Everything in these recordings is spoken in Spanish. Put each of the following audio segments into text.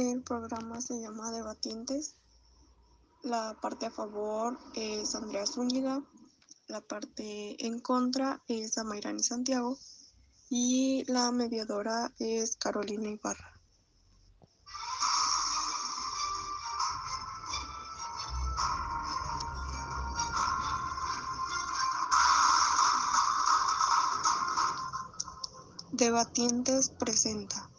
El programa se llama Debatientes. La parte a favor es Andrea Zúñiga, la parte en contra es Amairani Santiago y la mediadora es Carolina Ibarra. Debatientes presenta.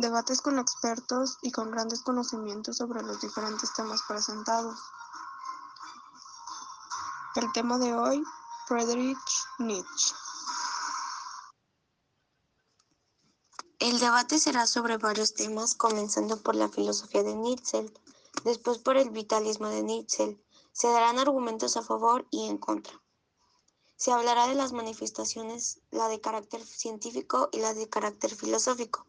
Debates con expertos y con grandes conocimientos sobre los diferentes temas presentados. El tema de hoy, Friedrich Nietzsche. El debate será sobre varios temas, comenzando por la filosofía de Nietzsche, después por el vitalismo de Nietzsche. Se darán argumentos a favor y en contra. Se hablará de las manifestaciones, la de carácter científico y la de carácter filosófico,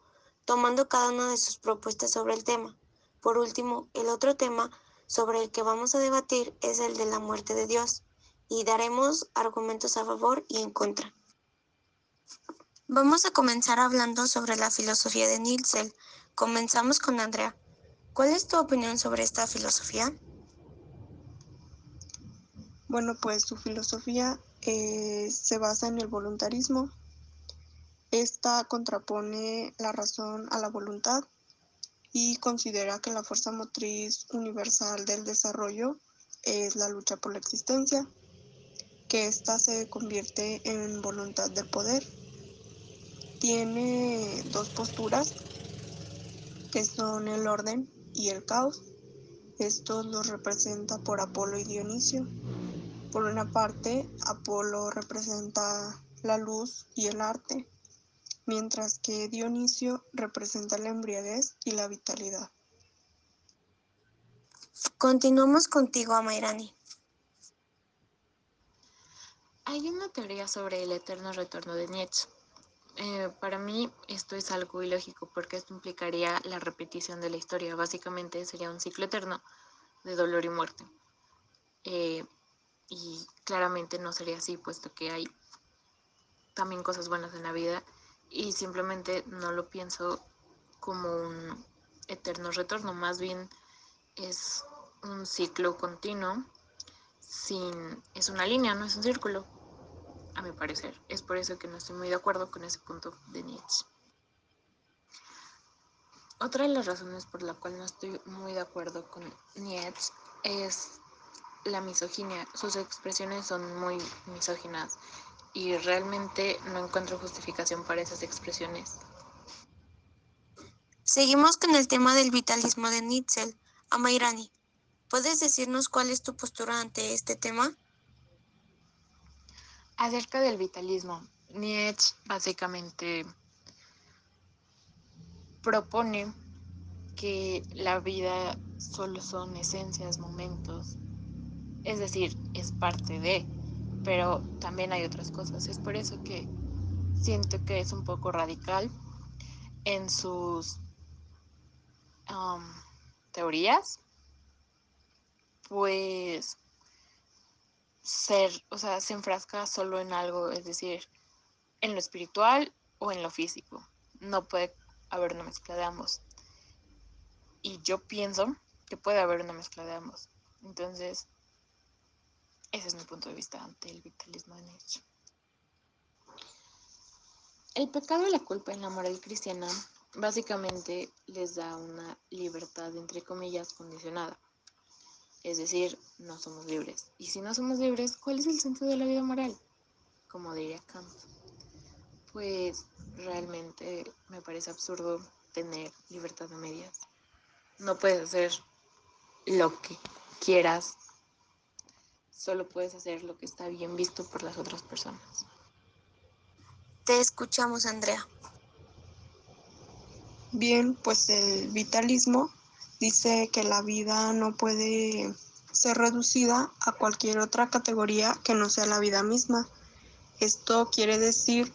tomando cada una de sus propuestas sobre el tema. Por último, el otro tema sobre el que vamos a debatir es el de la muerte de Dios, y daremos argumentos a favor y en contra. Vamos a comenzar hablando sobre la filosofía de Nietzsche. Comenzamos con Andrea. ¿Cuál es tu opinión sobre esta filosofía? Bueno, pues su filosofía eh, se basa en el voluntarismo. Esta contrapone la razón a la voluntad y considera que la fuerza motriz universal del desarrollo es la lucha por la existencia, que ésta se convierte en voluntad del poder tiene dos posturas que son el orden y el caos. Estos los representa por Apolo y Dionisio. Por una parte, Apolo representa la luz y el arte, mientras que Dionisio representa la embriaguez y la vitalidad. Continuamos contigo, Amairani. Hay una teoría sobre el eterno retorno de Nietzsche eh, para mí esto es algo ilógico porque esto implicaría la repetición de la historia. Básicamente sería un ciclo eterno de dolor y muerte. Eh, y claramente no sería así, puesto que hay también cosas buenas en la vida y simplemente no lo pienso como un eterno retorno, más bien es un ciclo continuo, sin, es una línea, no es un círculo a mi parecer. Es por eso que no estoy muy de acuerdo con ese punto de Nietzsche. Otra de las razones por la cual no estoy muy de acuerdo con Nietzsche es la misoginia. Sus expresiones son muy misóginas y realmente no encuentro justificación para esas expresiones. Seguimos con el tema del vitalismo de Nietzsche. Amairani, ¿puedes decirnos cuál es tu postura ante este tema? Acerca del vitalismo, Nietzsche básicamente propone que la vida solo son esencias, momentos, es decir, es parte de, pero también hay otras cosas. Es por eso que siento que es un poco radical en sus um, teorías, pues ser, o sea, se enfrasca solo en algo, es decir, en lo espiritual o en lo físico. No puede haber una mezcla de ambos. Y yo pienso que puede haber una mezcla de ambos. Entonces, ese es mi punto de vista ante el vitalismo de Nietzsche. El pecado y la culpa en la moral cristiana básicamente les da una libertad, entre comillas, condicionada. Es decir, no somos libres. Y si no somos libres, ¿cuál es el sentido de la vida moral? Como diría Kant. Pues realmente me parece absurdo tener libertad de medias. No puedes hacer lo que quieras. Solo puedes hacer lo que está bien visto por las otras personas. Te escuchamos, Andrea. Bien, pues el vitalismo dice que la vida no puede ser reducida a cualquier otra categoría que no sea la vida misma. Esto quiere decir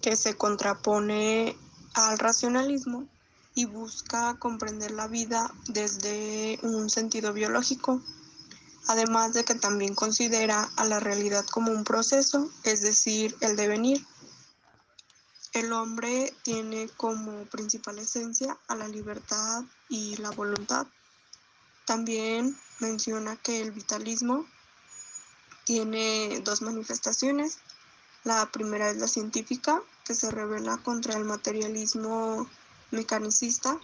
que se contrapone al racionalismo y busca comprender la vida desde un sentido biológico, además de que también considera a la realidad como un proceso, es decir, el devenir. El hombre tiene como principal esencia a la libertad y la voluntad. También menciona que el vitalismo tiene dos manifestaciones. La primera es la científica, que se revela contra el materialismo mecanicista,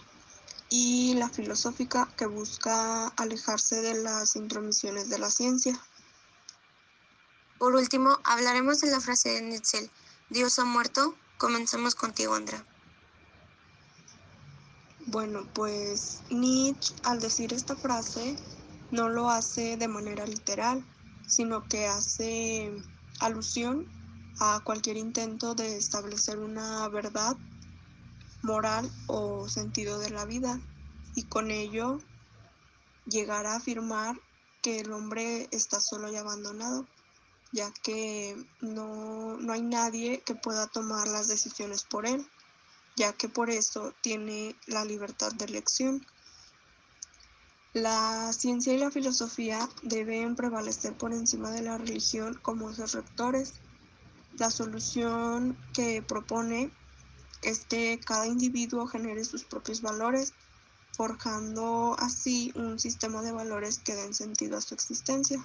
y la filosófica, que busca alejarse de las intromisiones de la ciencia. Por último, hablaremos de la frase de Nietzsche, Dios ha muerto. Comenzamos contigo, Andra. Bueno, pues Nietzsche al decir esta frase no lo hace de manera literal, sino que hace alusión a cualquier intento de establecer una verdad moral o sentido de la vida y con ello llegar a afirmar que el hombre está solo y abandonado, ya que no, no hay nadie que pueda tomar las decisiones por él, ya que por eso tiene la libertad de elección. La ciencia y la filosofía deben prevalecer por encima de la religión como ejes rectores. La solución que propone es que cada individuo genere sus propios valores, forjando así un sistema de valores que den sentido a su existencia.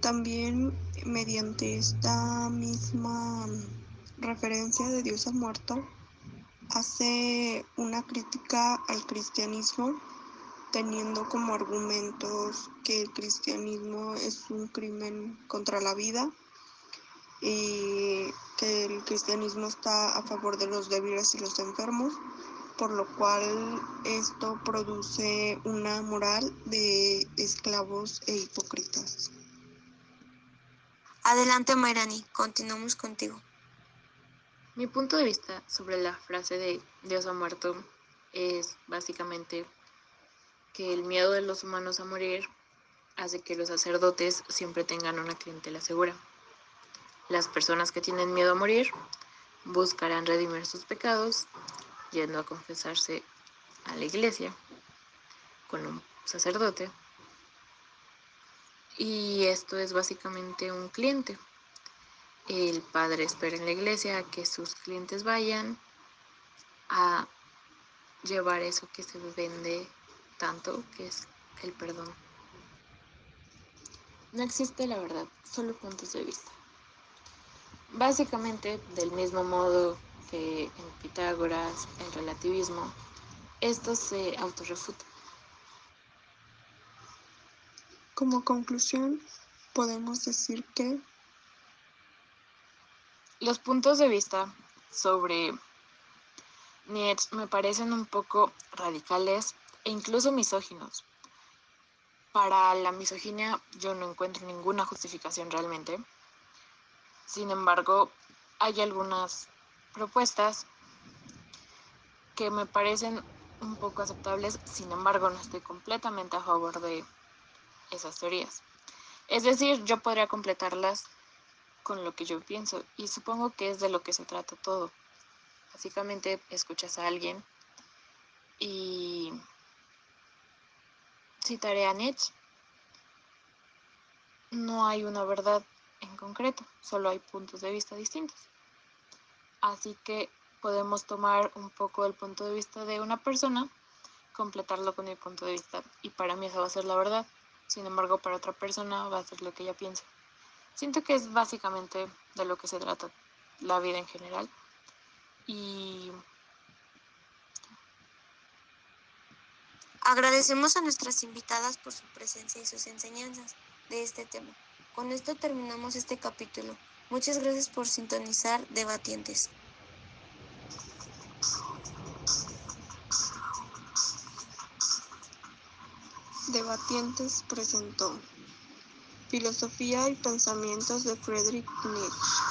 También mediante esta misma referencia de Dios ha muerto, hace una crítica al cristianismo teniendo como argumentos que el cristianismo es un crimen contra la vida y que el cristianismo está a favor de los débiles y los enfermos, por lo cual esto produce una moral de esclavos e hipócritas. Adelante, Mayrani, continuamos contigo. Mi punto de vista sobre la frase de Dios ha muerto es básicamente que el miedo de los humanos a morir hace que los sacerdotes siempre tengan una clientela segura. Las personas que tienen miedo a morir buscarán redimir sus pecados yendo a confesarse a la iglesia con un sacerdote. Y esto es básicamente un cliente. El padre espera en la iglesia que sus clientes vayan a llevar eso que se vende tanto, que es el perdón. No existe la verdad, solo puntos de vista. Básicamente, del mismo modo que en Pitágoras, en relativismo, esto se autorrefuta. Como conclusión, podemos decir que los puntos de vista sobre Nietzsche me parecen un poco radicales e incluso misóginos. Para la misoginia yo no encuentro ninguna justificación realmente. Sin embargo, hay algunas propuestas que me parecen un poco aceptables, sin embargo no estoy completamente a favor de esas teorías. Es decir, yo podría completarlas con lo que yo pienso y supongo que es de lo que se trata todo. Básicamente escuchas a alguien y citaré a Nietzsche. No hay una verdad en concreto, solo hay puntos de vista distintos. Así que podemos tomar un poco el punto de vista de una persona, completarlo con mi punto de vista y para mí esa va a ser la verdad. Sin embargo, para otra persona va a ser lo que ella piensa. Siento que es básicamente de lo que se trata la vida en general. Y agradecemos a nuestras invitadas por su presencia y sus enseñanzas de este tema. Con esto terminamos este capítulo. Muchas gracias por sintonizar Debatientes. Debatientes presentó Filosofía y pensamientos de Friedrich Nietzsche.